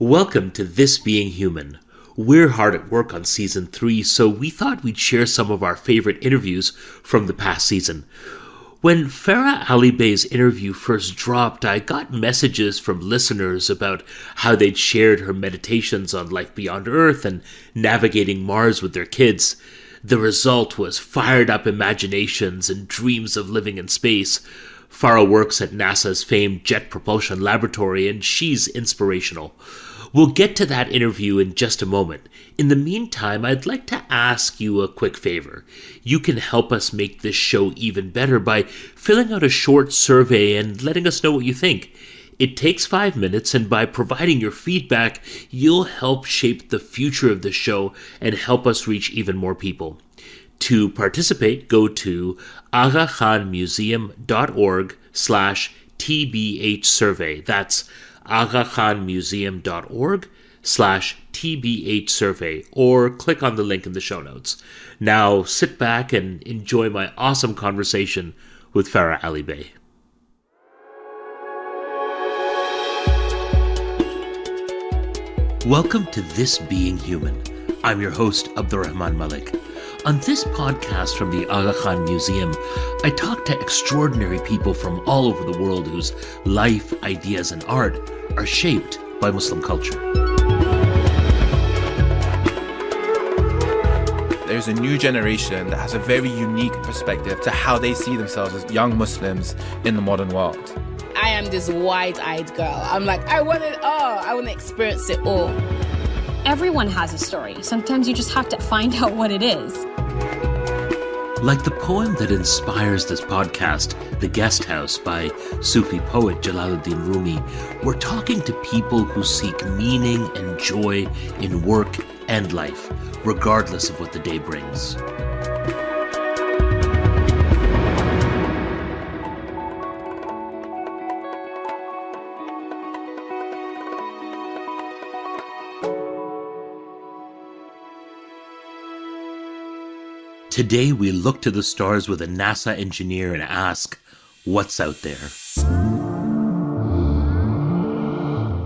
Welcome to This Being Human. We're hard at work on season three, so we thought we'd share some of our favorite interviews from the past season. When Farah Alibay's interview first dropped, I got messages from listeners about how they'd shared her meditations on life beyond Earth and navigating Mars with their kids. The result was fired up imaginations and dreams of living in space. Farah works at NASA's famed Jet Propulsion Laboratory, and she's inspirational. We'll get to that interview in just a moment. In the meantime, I'd like to ask you a quick favor. You can help us make this show even better by filling out a short survey and letting us know what you think. It takes five minutes, and by providing your feedback, you'll help shape the future of the show and help us reach even more people. To participate, go to agakhanmuseum.org slash tbh survey. That's agakhanmuseum.org slash tbh survey or click on the link in the show notes. Now sit back and enjoy my awesome conversation with Farah Alibay. Welcome to This Being Human. I'm your host, Abdul-Rehman Malik. On this podcast from the Aga Khan Museum, I talk to extraordinary people from all over the world whose life, ideas, and art are shaped by Muslim culture. There's a new generation that has a very unique perspective to how they see themselves as young Muslims in the modern world. I am this wide eyed girl. I'm like, I want it all. I want to experience it all. Everyone has a story. Sometimes you just have to find out what it is. Like the poem that inspires this podcast, The Guest House by Sufi poet Jalaluddin Rumi, we're talking to people who seek meaning and joy in work and life, regardless of what the day brings. Today, we look to the stars with a NASA engineer and ask, what's out there?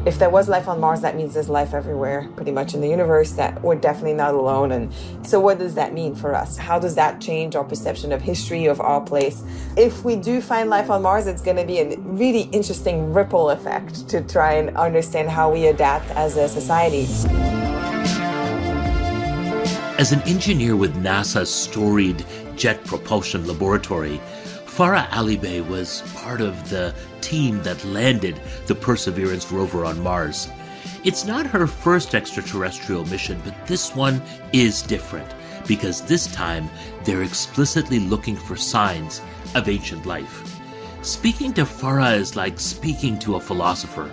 If there was life on Mars, that means there's life everywhere, pretty much in the universe, that we're definitely not alone. And so, what does that mean for us? How does that change our perception of history, of our place? If we do find life on Mars, it's going to be a really interesting ripple effect to try and understand how we adapt as a society. As an engineer with NASA's storied Jet Propulsion Laboratory, Farah Alibay was part of the team that landed the Perseverance rover on Mars. It's not her first extraterrestrial mission, but this one is different because this time they're explicitly looking for signs of ancient life. Speaking to Farah is like speaking to a philosopher.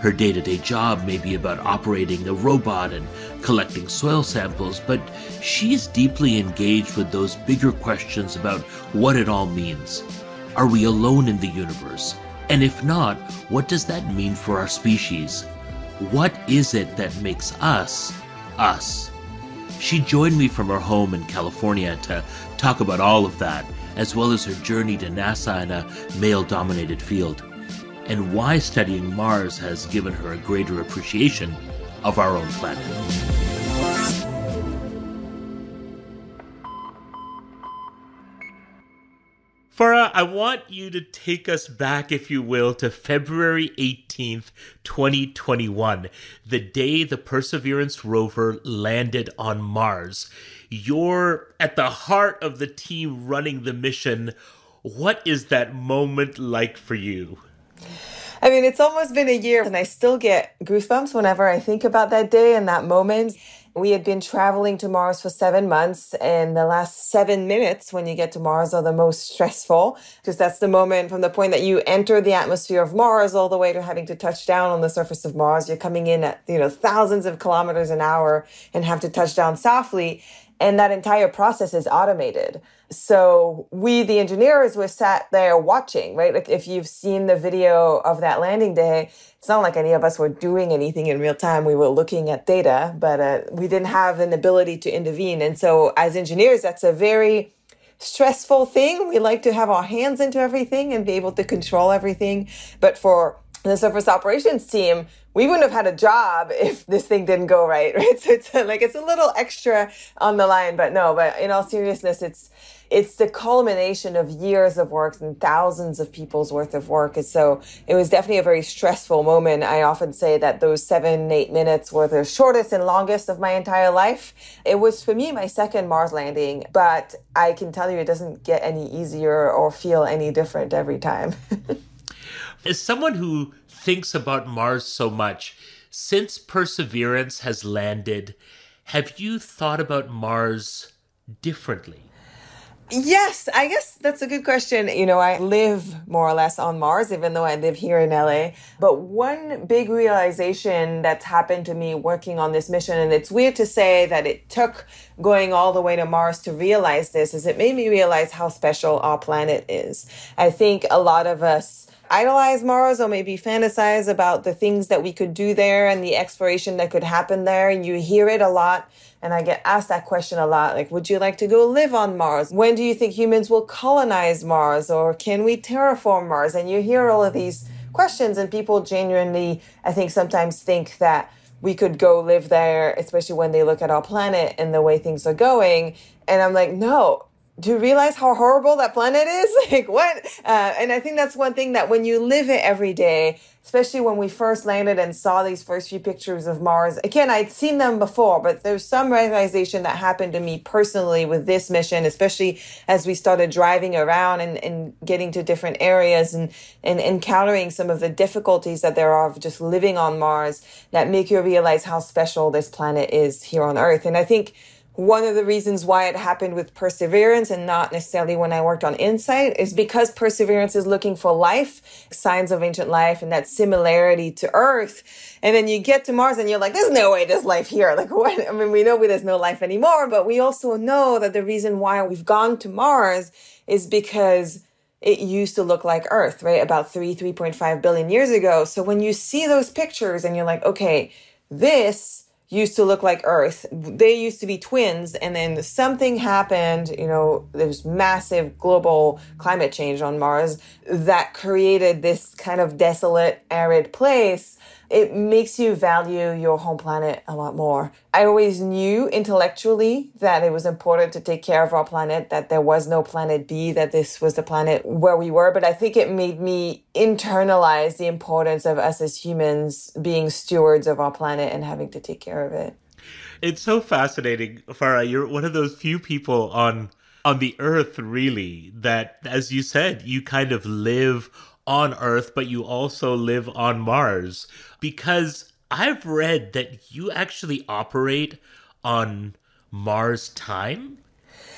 Her day to day job may be about operating a robot and collecting soil samples, but she's deeply engaged with those bigger questions about what it all means. Are we alone in the universe? And if not, what does that mean for our species? What is it that makes us us? She joined me from her home in California to talk about all of that, as well as her journey to NASA in a male dominated field and why studying Mars has given her a greater appreciation of our own planet. Farah, I want you to take us back, if you will, to February 18th, 2021, the day the Perseverance rover landed on Mars. You're at the heart of the team running the mission. What is that moment like for you? I mean, it's almost been a year and I still get goosebumps whenever I think about that day and that moment. We had been traveling to Mars for seven months, and the last seven minutes when you get to Mars are the most stressful because that's the moment from the point that you enter the atmosphere of Mars all the way to having to touch down on the surface of Mars. You're coming in at, you know, thousands of kilometers an hour and have to touch down softly. And that entire process is automated. So we, the engineers, were sat there watching, right? Like if you've seen the video of that landing day, it's not like any of us were doing anything in real time. We were looking at data, but uh, we didn't have an ability to intervene. And so as engineers, that's a very stressful thing. We like to have our hands into everything and be able to control everything. But for the surface operations team, we wouldn't have had a job if this thing didn't go right, right? So it's like it's a little extra on the line, but no, but in all seriousness, it's it's the culmination of years of work and thousands of people's worth of work. And so it was definitely a very stressful moment. I often say that those seven, eight minutes were the shortest and longest of my entire life. It was for me my second Mars landing, but I can tell you it doesn't get any easier or feel any different every time. As someone who thinks about Mars so much, since Perseverance has landed, have you thought about Mars differently? Yes, I guess that's a good question. You know, I live more or less on Mars, even though I live here in LA. But one big realization that's happened to me working on this mission, and it's weird to say that it took going all the way to Mars to realize this, is it made me realize how special our planet is. I think a lot of us idolize Mars or maybe fantasize about the things that we could do there and the exploration that could happen there. And you hear it a lot. And I get asked that question a lot. Like, would you like to go live on Mars? When do you think humans will colonize Mars? Or can we terraform Mars? And you hear all of these questions and people genuinely, I think sometimes think that we could go live there, especially when they look at our planet and the way things are going. And I'm like, no, do you realize how horrible that planet is? Like what? Uh, and I think that's one thing that when you live it every day, especially when we first landed and saw these first few pictures of Mars, again, I'd seen them before, but there's some realization that happened to me personally with this mission, especially as we started driving around and, and getting to different areas and, and encountering some of the difficulties that there are of just living on Mars that make you realize how special this planet is here on Earth. And I think one of the reasons why it happened with Perseverance and not necessarily when I worked on Insight is because Perseverance is looking for life, signs of ancient life, and that similarity to Earth. And then you get to Mars and you're like, there's no way there's life here. Like, what? I mean, we know there's no life anymore, but we also know that the reason why we've gone to Mars is because it used to look like Earth, right? About three, 3.5 billion years ago. So when you see those pictures and you're like, okay, this used to look like Earth. They used to be twins, and then something happened. You know, there was massive global climate change on Mars that created this kind of desolate, arid place it makes you value your home planet a lot more. I always knew intellectually that it was important to take care of our planet, that there was no planet B, that this was the planet where we were. But I think it made me internalize the importance of us as humans being stewards of our planet and having to take care of it. It's so fascinating, Farah. You're one of those few people on on the earth really that as you said you kind of live on Earth, but you also live on Mars. Because I've read that you actually operate on Mars time.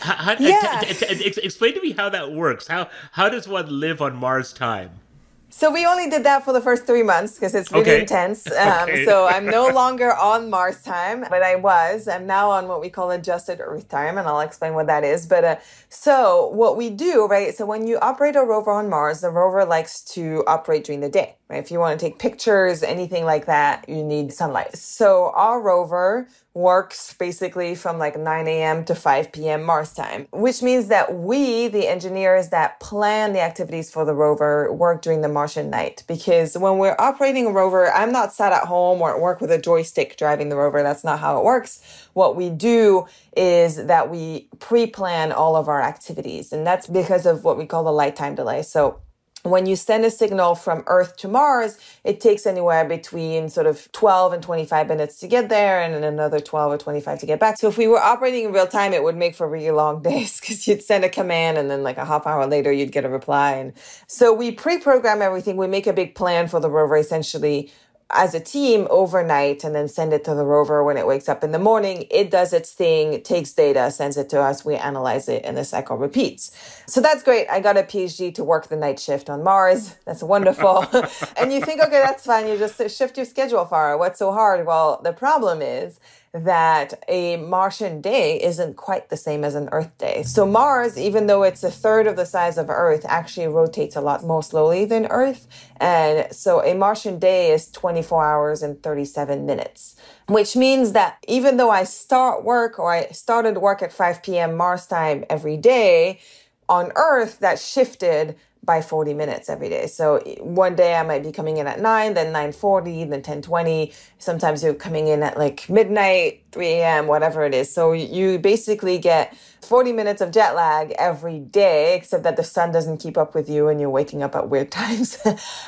How, yeah. T- t- t- explain to me how that works. How how does one live on Mars time? So we only did that for the first three months because it's really okay. intense. Um, okay. So I'm no longer on Mars time, but I was. I'm now on what we call adjusted Earth time, and I'll explain what that is. But uh, so what we do, right? So when you operate a rover on Mars, the rover likes to operate during the day. Right? If you want to take pictures, anything like that, you need sunlight. So our rover works basically from like 9 a.m. to 5 p.m. Mars time, which means that we, the engineers that plan the activities for the rover, work during the Martian night. Because when we're operating a rover, I'm not sat at home or at work with a joystick driving the rover. That's not how it works. What we do is that we pre plan all of our activities. And that's because of what we call the light time delay. So when you send a signal from Earth to Mars, it takes anywhere between sort of 12 and 25 minutes to get there and another 12 or 25 to get back. So if we were operating in real time, it would make for really long days because you'd send a command and then like a half hour later, you'd get a reply. And so we pre-program everything. We make a big plan for the rover essentially as a team overnight and then send it to the rover when it wakes up in the morning. It does its thing, takes data, sends it to us. We analyze it and the cycle repeats. So that's great. I got a PhD to work the night shift on Mars. That's wonderful. and you think, okay, that's fine. You just shift your schedule far. What's so hard? Well, the problem is that a Martian day isn't quite the same as an Earth day. So Mars, even though it's a third of the size of Earth, actually rotates a lot more slowly than Earth. And so a Martian day is 24 hours and 37 minutes, which means that even though I start work or I started work at 5 p.m. Mars time every day, on Earth that shifted by 40 minutes every day. So one day I might be coming in at 9, then 9.40, then 10.20. Sometimes you're coming in at like midnight, 3 a.m., whatever it is. So you basically get 40 minutes of jet lag every day, except that the sun doesn't keep up with you and you're waking up at weird times.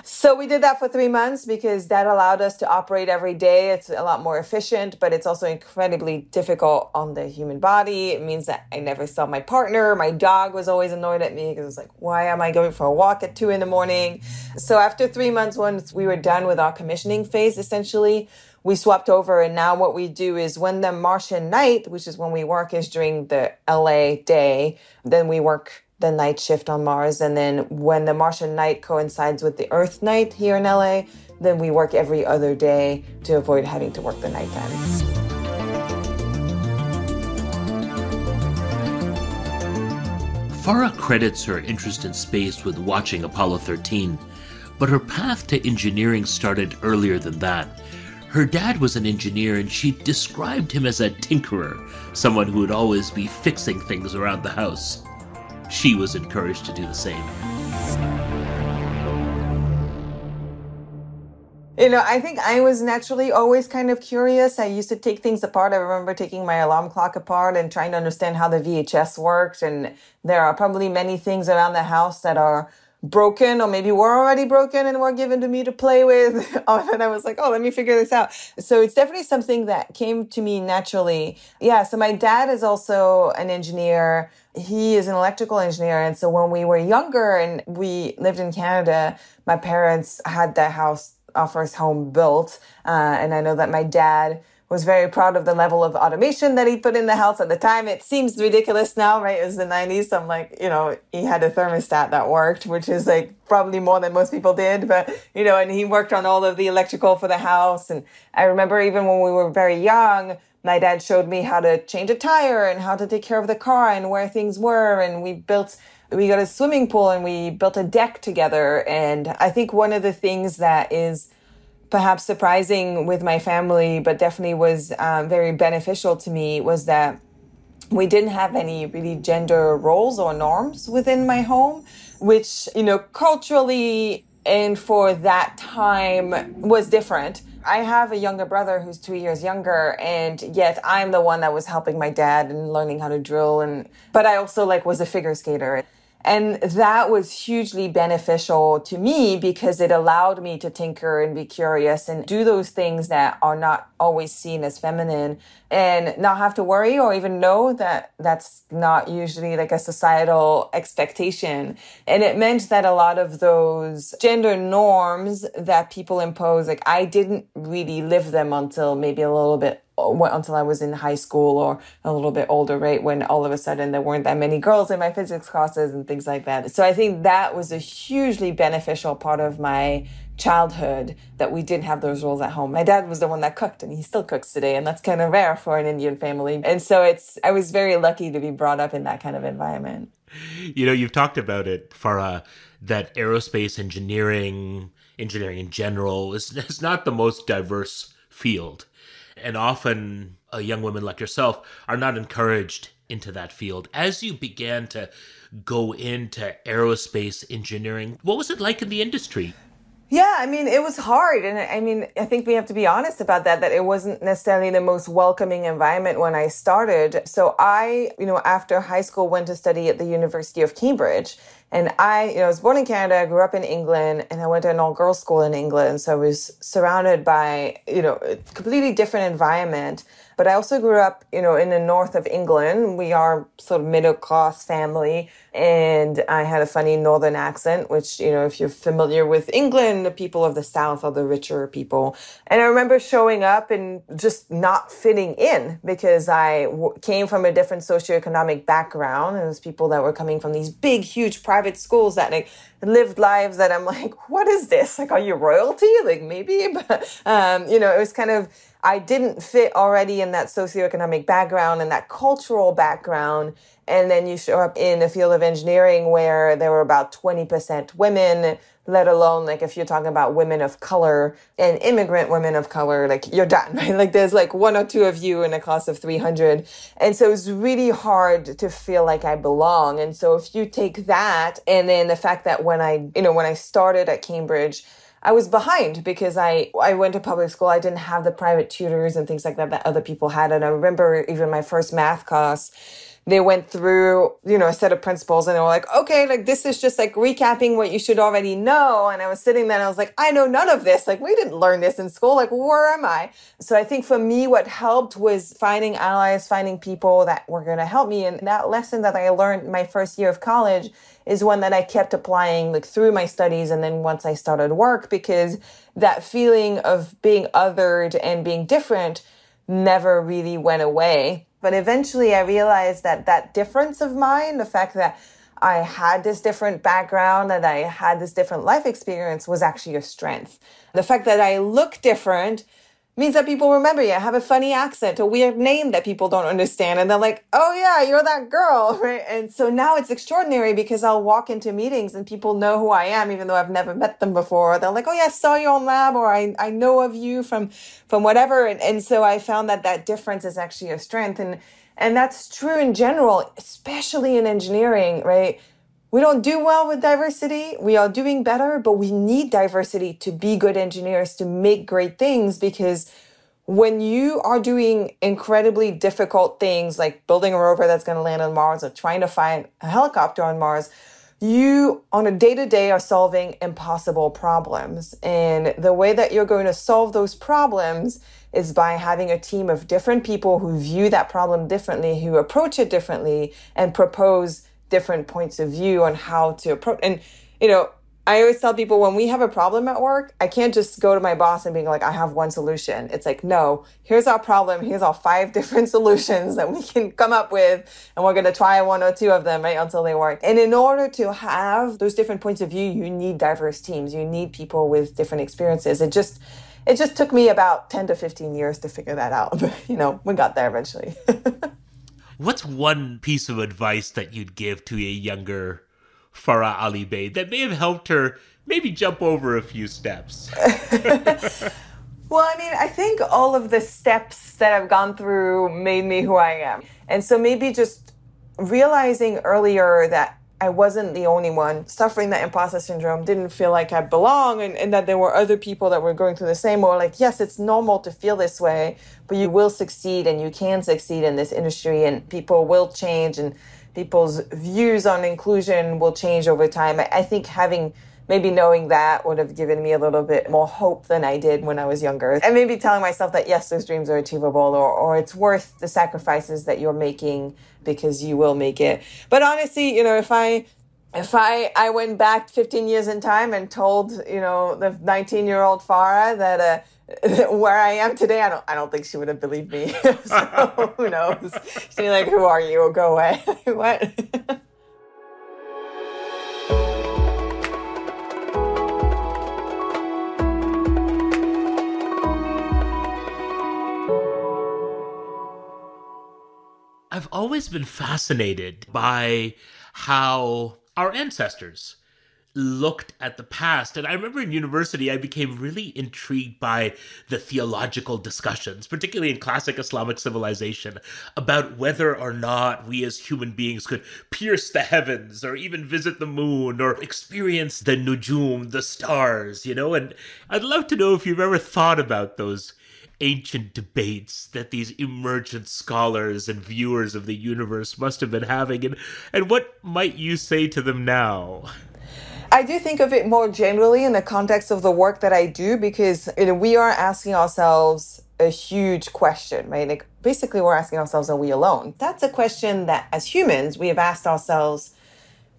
so we did that for three months because that allowed us to operate every day. It's a lot more efficient, but it's also incredibly difficult on the human body. It means that I never saw my partner. My dog was always annoyed at me because it was like, why am I going for a walk at two in the morning? So after three months, once we were done with our commissioning phase, essentially, we swapped over and now what we do is when the Martian night, which is when we work, is during the LA day, then we work the night shift on Mars. And then when the Martian night coincides with the Earth night here in LA, then we work every other day to avoid having to work the nighttime. Farah credits her interest in space with watching Apollo 13, but her path to engineering started earlier than that. Her dad was an engineer and she described him as a tinkerer, someone who would always be fixing things around the house. She was encouraged to do the same. You know, I think I was naturally always kind of curious. I used to take things apart. I remember taking my alarm clock apart and trying to understand how the VHS worked. And there are probably many things around the house that are broken or maybe were already broken and were given to me to play with. and I was like, oh, let me figure this out. So it's definitely something that came to me naturally. Yeah. So my dad is also an engineer. He is an electrical engineer. And so when we were younger and we lived in Canada, my parents had that house, our first home built. Uh, and I know that my dad was very proud of the level of automation that he put in the house at the time. It seems ridiculous now, right? It was the 90s. So I'm like, you know, he had a thermostat that worked, which is like probably more than most people did. But, you know, and he worked on all of the electrical for the house. And I remember even when we were very young, my dad showed me how to change a tire and how to take care of the car and where things were. And we built, we got a swimming pool and we built a deck together. And I think one of the things that is, perhaps surprising with my family, but definitely was um, very beneficial to me was that we didn't have any really gender roles or norms within my home, which, you know, culturally and for that time was different. I have a younger brother who's two years younger, and yet I'm the one that was helping my dad and learning how to drill. And but I also like was a figure skater. And that was hugely beneficial to me because it allowed me to tinker and be curious and do those things that are not always seen as feminine and not have to worry or even know that that's not usually like a societal expectation. And it meant that a lot of those gender norms that people impose, like I didn't really live them until maybe a little bit until I was in high school or a little bit older, right? When all of a sudden there weren't that many girls in my physics classes and things like that. So I think that was a hugely beneficial part of my childhood that we didn't have those rules at home. My dad was the one that cooked and he still cooks today and that's kind of rare for an Indian family. And so it's I was very lucky to be brought up in that kind of environment. You know, you've talked about it, Farah, that aerospace engineering, engineering in general is, is not the most diverse field and often uh, young women like yourself are not encouraged into that field. As you began to go into aerospace engineering, what was it like in the industry? Yeah, I mean, it was hard. And I mean, I think we have to be honest about that, that it wasn't necessarily the most welcoming environment when I started. So I, you know, after high school, went to study at the University of Cambridge. And I, you know, I was born in Canada, I grew up in England, and I went to an all girls school in England. So I was surrounded by, you know, a completely different environment. But I also grew up, you know, in the north of England. We are sort of middle class family. And I had a funny northern accent, which, you know, if you're familiar with England, the people of the south are the richer people. And I remember showing up and just not fitting in because I came from a different socioeconomic background. It was people that were coming from these big, huge private schools that like lived lives that I'm like, what is this? Like, are you royalty? Like, maybe, but, um, you know, it was kind of, I didn't fit already in that socioeconomic background and that cultural background. And then you show up in a field of engineering where there were about 20% women, let alone like if you're talking about women of color and immigrant women of color, like you're done, right? Like there's like one or two of you in a class of 300. And so it's really hard to feel like I belong. And so if you take that and then the fact that when I, you know, when I started at Cambridge, I was behind because I I went to public school. I didn't have the private tutors and things like that that other people had. And I remember even my first math class, they went through, you know, a set of principles and they were like, okay, like this is just like recapping what you should already know. And I was sitting there and I was like, I know none of this. Like we didn't learn this in school. Like where am I? So I think for me, what helped was finding allies, finding people that were going to help me. And that lesson that I learned my first year of college is one that I kept applying like through my studies and then once I started work because that feeling of being othered and being different never really went away. But eventually I realized that that difference of mine, the fact that I had this different background and I had this different life experience was actually a strength. The fact that I look different means that people remember you. Have a funny accent, a weird name that people don't understand. And they're like, oh, yeah, you're that girl. Right. And so now it's extraordinary because I'll walk into meetings and people know who I am, even though I've never met them before. They're like, oh, yeah, I saw you on lab or I, I know of you from, from whatever. And, and so I found that that difference is actually a strength. And, and that's true in general, especially in engineering, right? We don't do well with diversity. We are doing better, but we need diversity to be good engineers, to make great things because when you are doing incredibly difficult things like building a rover that's going to land on Mars or trying to find a helicopter on Mars, you on a day to day are solving impossible problems. And the way that you're going to solve those problems is by having a team of different people who view that problem differently, who approach it differently, and propose different points of view on how to approach. And, you know, I always tell people when we have a problem at work, I can't just go to my boss and being like, I have one solution. It's like, no, here's our problem. Here's our five different solutions that we can come up with. And we're going to try one or two of them, right, until they work. And in order to have those different points of view, you need diverse teams. You need people with different experiences. It just, it just took me about 10 to 15 years to figure that out. But, you know, we got there eventually. What's one piece of advice that you'd give to a younger Farah Alibay that may have helped her maybe jump over a few steps? well, I mean, I think all of the steps that I've gone through made me who I am. And so maybe just realizing earlier that I wasn't the only one suffering that imposter syndrome, didn't feel like I belong, and, and that there were other people that were going through the same, or like, yes, it's normal to feel this way, but you will succeed and you can succeed in this industry, and people will change, and people's views on inclusion will change over time. I, I think having maybe knowing that would have given me a little bit more hope than I did when I was younger. And maybe telling myself that yes, those dreams are achievable or, or it's worth the sacrifices that you're making because you will make it. But honestly, you know, if I if I, I went back 15 years in time and told, you know, the 19 year old Farah that, uh, where I am today, I don't, I don't think she would have believed me. so who knows? She'd be like, who are you? Go away. what? I've always been fascinated by how our ancestors looked at the past. And I remember in university, I became really intrigued by the theological discussions, particularly in classic Islamic civilization, about whether or not we as human beings could pierce the heavens or even visit the moon or experience the nujum, the stars, you know? And I'd love to know if you've ever thought about those ancient debates that these emergent scholars and viewers of the universe must have been having and and what might you say to them now I do think of it more generally in the context of the work that I do because you know, we are asking ourselves a huge question, right? Like basically we're asking ourselves, are we alone? That's a question that as humans we have asked ourselves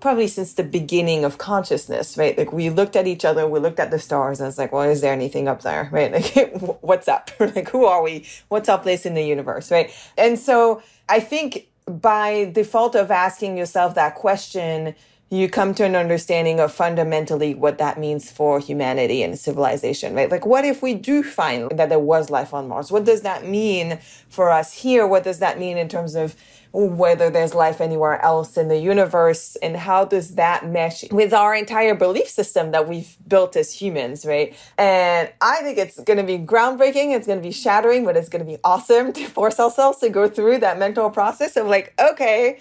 probably since the beginning of consciousness, right? Like we looked at each other, we looked at the stars, and it's like, well, is there anything up there, right? Like, what's up? like, who are we? What's our place in the universe, right? And so I think by default of asking yourself that question, you come to an understanding of fundamentally what that means for humanity and civilization, right? Like, what if we do find that there was life on Mars? What does that mean for us here? What does that mean in terms of whether there's life anywhere else in the universe and how does that mesh with our entire belief system that we've built as humans, right? And I think it's going to be groundbreaking, it's going to be shattering, but it's going to be awesome to force ourselves to go through that mental process of like, okay,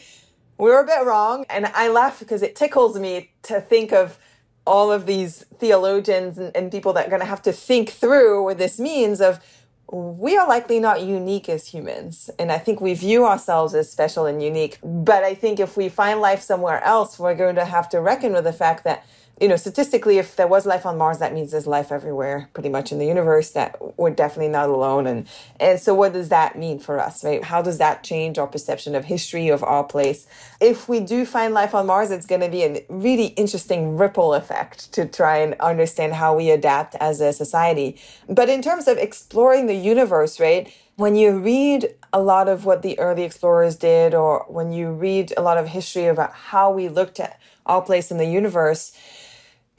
we were a bit wrong. And I laugh because it tickles me to think of all of these theologians and, and people that are going to have to think through what this means of we are likely not unique as humans. And I think we view ourselves as special and unique. But I think if we find life somewhere else, we're going to have to reckon with the fact that you know, statistically, if there was life on Mars, that means there's life everywhere, pretty much in the universe. That we're definitely not alone. And and so, what does that mean for us, right? How does that change our perception of history of our place? If we do find life on Mars, it's going to be a really interesting ripple effect to try and understand how we adapt as a society. But in terms of exploring the universe, right? When you read a lot of what the early explorers did, or when you read a lot of history about how we looked at our place in the universe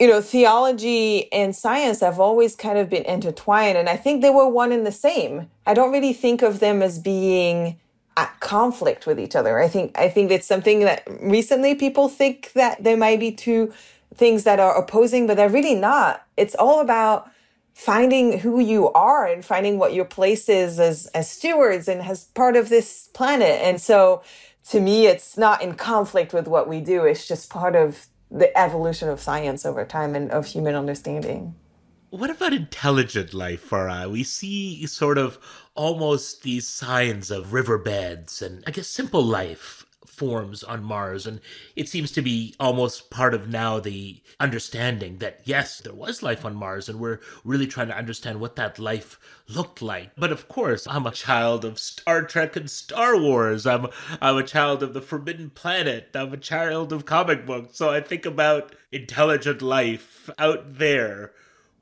you know, theology and science have always kind of been intertwined. And I think they were one and the same. I don't really think of them as being at conflict with each other. I think, I think it's something that recently people think that there might be two things that are opposing, but they're really not. It's all about finding who you are and finding what your place is as, as stewards and as part of this planet. And so to me, it's not in conflict with what we do. It's just part of the evolution of science over time and of human understanding. What about intelligent life, Farah? We see sort of almost these signs of riverbeds and I guess simple life forms on Mars. And it seems to be almost part of now the understanding that yes, there was life on Mars, and we're really trying to understand what that life looked like. But of course, I'm a child of Star Trek and Star Wars. I'm I'm a child of the Forbidden Planet. I'm a child of comic books. So I think about intelligent life out there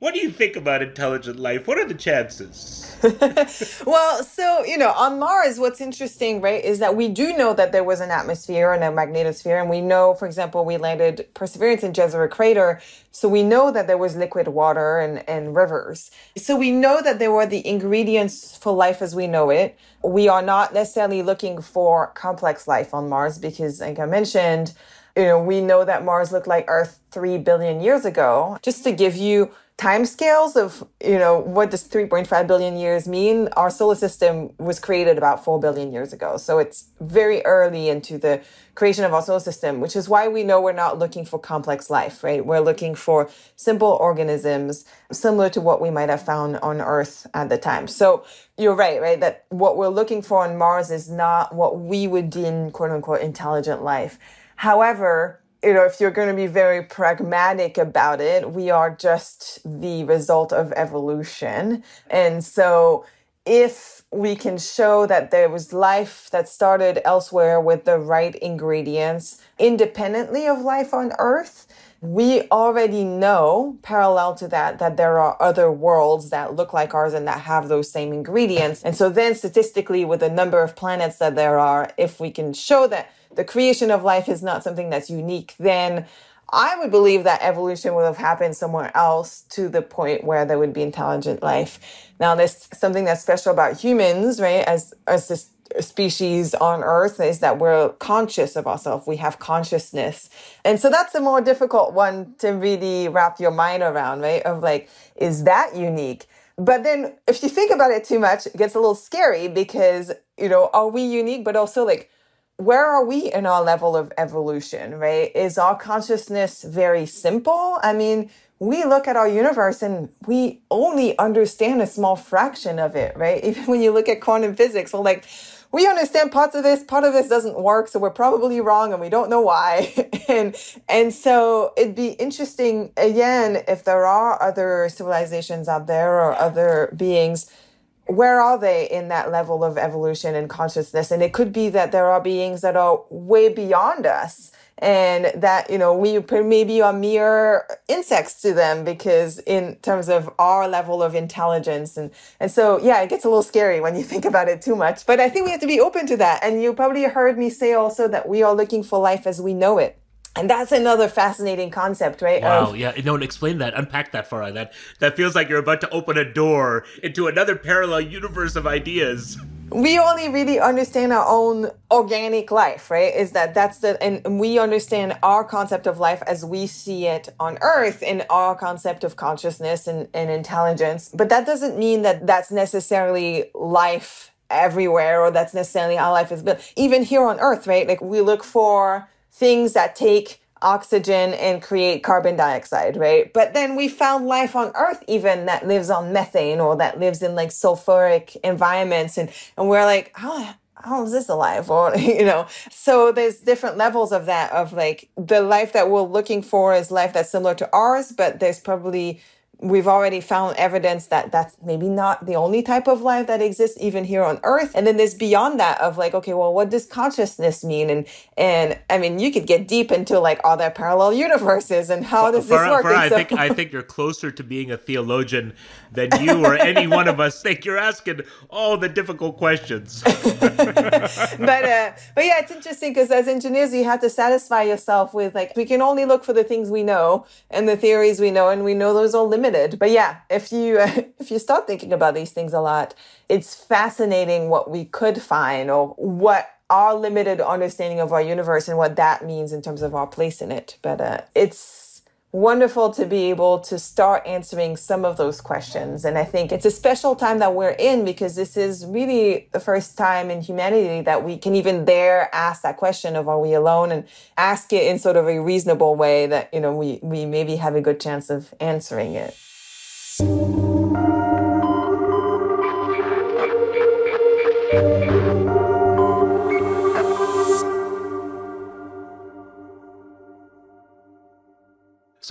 what do you think about intelligent life? What are the chances? well, so, you know, on Mars, what's interesting, right, is that we do know that there was an atmosphere and a magnetosphere. And we know, for example, we landed Perseverance in Jezero Crater. So we know that there was liquid water and, and rivers. So we know that there were the ingredients for life as we know it. We are not necessarily looking for complex life on Mars because, like I mentioned, you know, we know that Mars looked like Earth 3 billion years ago. Just to give you timescales of you know what does 3.5 billion years mean? Our solar system was created about 4 billion years ago. So it's very early into the creation of our solar system which is why we know we're not looking for complex life right? We're looking for simple organisms similar to what we might have found on earth at the time. So you're right right that what we're looking for on mars is not what we would deem quote unquote intelligent life. However you know, if you're going to be very pragmatic about it, we are just the result of evolution. And so if we can show that there was life that started elsewhere with the right ingredients, independently of life on Earth, we already know, parallel to that, that there are other worlds that look like ours and that have those same ingredients. And so then statistically, with the number of planets that there are, if we can show that the creation of life is not something that's unique, then I would believe that evolution would have happened somewhere else to the point where there would be intelligent life. Now, there's something that's special about humans, right? As, as this species on earth is that we're conscious of ourselves. We have consciousness. And so that's a more difficult one to really wrap your mind around, right? Of like, is that unique? But then if you think about it too much, it gets a little scary because, you know, are we unique? But also like, where are we in our level of evolution, right? Is our consciousness very simple? I mean, we look at our universe and we only understand a small fraction of it, right? Even when you look at quantum physics, we're like, we understand parts of this, part of this doesn't work, so we're probably wrong and we don't know why. and and so it'd be interesting again if there are other civilizations out there or other beings where are they in that level of evolution and consciousness? And it could be that there are beings that are way beyond us and that, you know, we maybe are mere insects to them because in terms of our level of intelligence. And, and so, yeah, it gets a little scary when you think about it too much, but I think we have to be open to that. And you probably heard me say also that we are looking for life as we know it. And that's another fascinating concept, right? Wow, Of- yeah. No, explain that. Unpack that for us. That that feels like you're about to open a door into another parallel universe of ideas. We only really understand our own organic life, right? Is that that's the and we understand our concept of life as we see it on Earth in our concept of consciousness and, and intelligence. But that doesn't mean that that's necessarily life everywhere or that's necessarily how life is built. Even here on Earth, right? Like we look for things that take oxygen and create carbon dioxide, right? But then we found life on Earth even that lives on methane or that lives in like sulfuric environments. And, and we're like, how, how is this alive? Or, you know, so there's different levels of that, of like the life that we're looking for is life that's similar to ours, but there's probably we've already found evidence that that's maybe not the only type of life that exists even here on earth and then there's beyond that of like okay well what does consciousness mean and and i mean you could get deep into like all that parallel universes and how does this work Farah, I so- think I think you're closer to being a theologian than you or any one of us think. You're asking all the difficult questions. but uh, but yeah, it's interesting because as engineers, you have to satisfy yourself with like we can only look for the things we know and the theories we know, and we know those are limited. But yeah, if you if you start thinking about these things a lot, it's fascinating what we could find or what our limited understanding of our universe and what that means in terms of our place in it. But uh, it's wonderful to be able to start answering some of those questions. And I think it's a special time that we're in because this is really the first time in humanity that we can even dare ask that question of are we alone and ask it in sort of a reasonable way that, you know, we, we maybe have a good chance of answering it.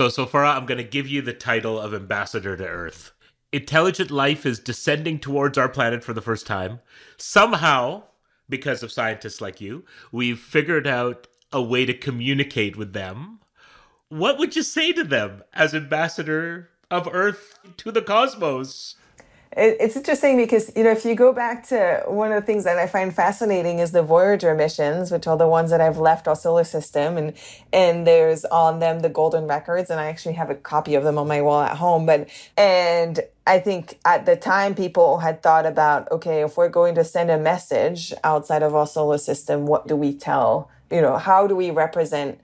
So, so Farah, I'm going to give you the title of ambassador to Earth. Intelligent life is descending towards our planet for the first time. Somehow, because of scientists like you, we've figured out a way to communicate with them. What would you say to them as ambassador of Earth to the cosmos? It, it's interesting because, you know, if you go back to one of the things that I find fascinating is the Voyager missions, which are the ones that I've left our solar system and, and there's on them the golden records. And I actually have a copy of them on my wall at home. But, and I think at the time people had thought about, okay, if we're going to send a message outside of our solar system, what do we tell? You know, how do we represent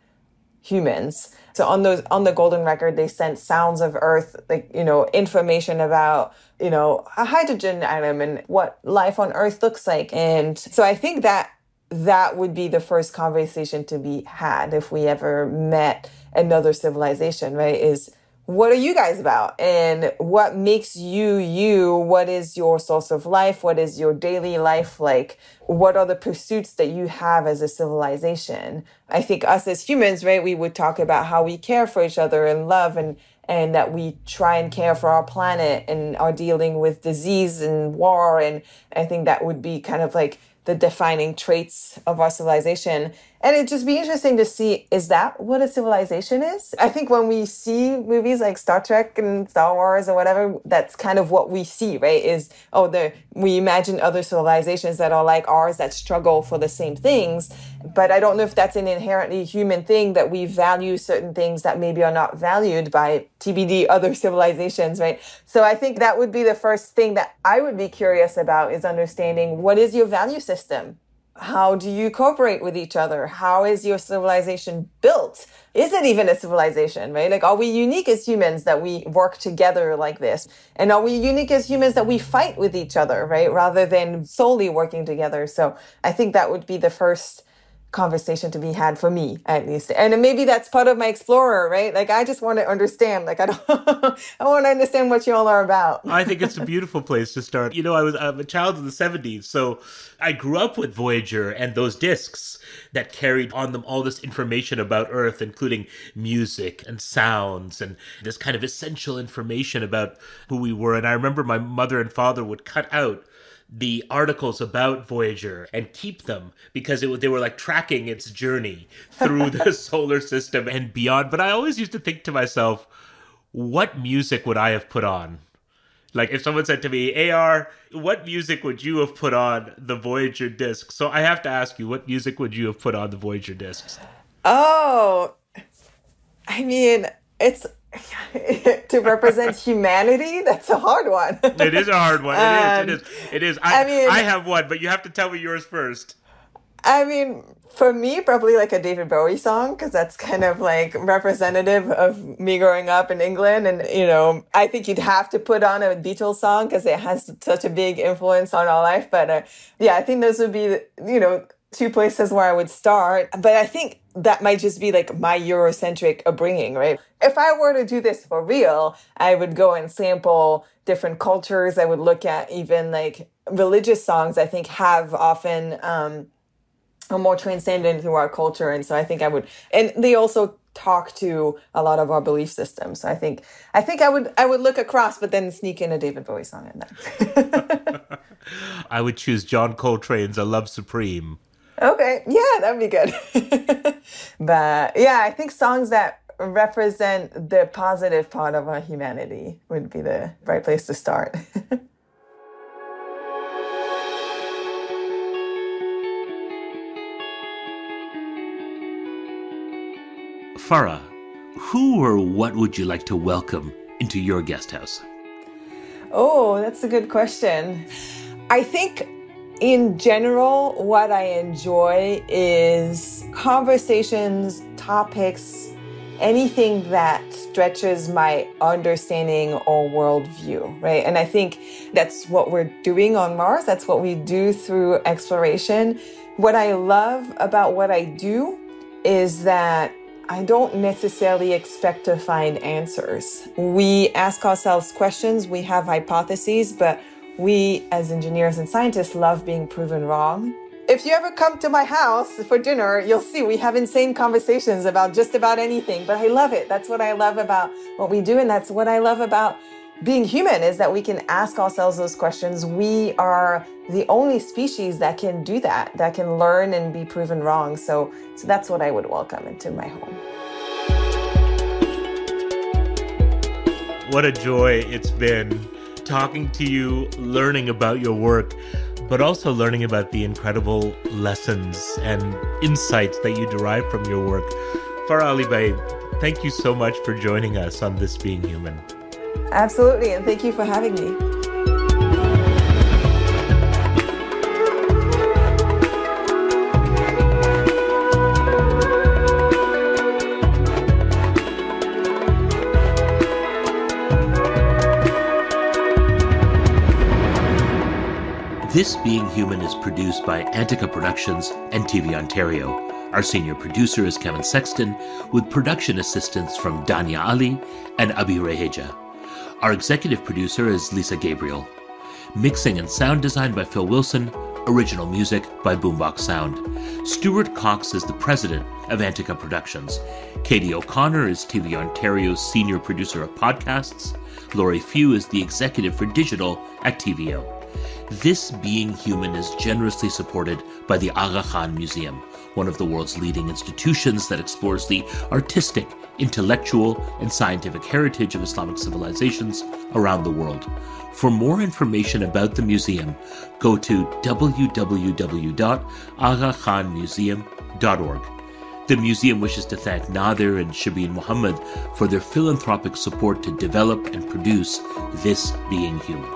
humans. So on those on the golden record, they sent sounds of Earth, like you know, information about you know a hydrogen atom and what life on Earth looks like. And so I think that that would be the first conversation to be had if we ever met another civilization, right? Is what are you guys about? And what makes you you? What is your source of life? What is your daily life like? What are the pursuits that you have as a civilization? I think us as humans right we would talk about how we care for each other and love and and that we try and care for our planet and are dealing with disease and war. And i think that would be kind of like the defining traits of our civilization. And it'd just be interesting to see is that what a civilization is? I think when we see movies like Star Trek and Star Wars or whatever, that's kind of what we see, right? Is oh, the we imagine other civilizations that are like ours that struggle for the same things. But I don't know if that's an inherently human thing that we value certain things that maybe are not valued by TBD other civilizations, right? So I think that would be the first thing that I would be curious about is understanding what is your value system? How do you cooperate with each other? How is your civilization built? Is it even a civilization, right? Like, are we unique as humans that we work together like this? And are we unique as humans that we fight with each other, right? Rather than solely working together. So I think that would be the first conversation to be had for me at least and maybe that's part of my explorer right like i just want to understand like i don't i want to understand what you all are about I think it's a beautiful place to start. You know, I was I'm a child of the 70s, so I grew up with Voyager and those discs that carried on them all this information about Earth, including music and sounds and this kind of essential information about who we were. And I remember my mother and father would cut out the articles about Voyager and keep them because it, they were like tracking its journey through the solar system and beyond. But I always used to think to myself, what music would I have put on? Like if someone said to me, AR, what music would you have put on the Voyager disc? So I have to ask you, what music would you have put on the Voyager discs? Oh, I mean, it's to represent humanity. That's a hard one. it is a hard one. It um, is. It is. It is. I, I mean, I have one, but you have to tell me yours first. I mean, for me, probably like a David Bowie song because that's kind of like representative of me growing up in England. And, you know, I think you'd have to put on a Beatles song because it has such a big influence on our life. But uh, yeah, I think those would be, you know, two places where I would start. But I think that might just be like my Eurocentric upbringing, right? If I were to do this for real, I would go and sample different cultures. I would look at even like religious songs, I think have often, um, are more transcendent through our culture. And so I think I would, and they also talk to a lot of our belief systems. So I think, I think I would, I would look across, but then sneak in a David Bowie song in there. I would choose John Coltrane's "A Love Supreme." Okay, yeah, that'd be good. but yeah, I think songs that represent the positive part of our humanity would be the right place to start. Farah, who or what would you like to welcome into your guest house? Oh, that's a good question. I think in general, what I enjoy is conversations, topics, anything that stretches my understanding or worldview, right? And I think that's what we're doing on Mars. That's what we do through exploration. What I love about what I do is that I don't necessarily expect to find answers. We ask ourselves questions, we have hypotheses, but we as engineers and scientists love being proven wrong. If you ever come to my house for dinner, you'll see we have insane conversations about just about anything, but I love it. That's what I love about what we do, and that's what I love about being human is that we can ask ourselves those questions. We are the only species that can do that, that can learn and be proven wrong. So, so that's what I would welcome into my home. What a joy it's been talking to you, learning about your work, but also learning about the incredible lessons and insights that you derive from your work. Farah Alibay, thank you so much for joining us on This Being Human. Absolutely, and thank you for having me. This Being Human is produced by Antica Productions and TV Ontario. Our senior producer is Kevin Sexton, with production assistance from Dania Ali and Abi Reheja. Our executive producer is Lisa Gabriel. Mixing and sound design by Phil Wilson. Original music by Boombox Sound. Stuart Coxe is the president of Antica Productions. Katie O'Connor is TV Ontario's senior producer of podcasts. Laurie Few is the executive for digital at TVO. This Being Human is generously supported by the Aga Khan Museum, one of the world's leading institutions that explores the artistic, intellectual, and scientific heritage of Islamic civilizations around the world. For more information about the museum, go to www.agakhanmuseum.org. The museum wishes to thank Nadir and Shabin Mohamed for their philanthropic support to develop and produce This Being Human.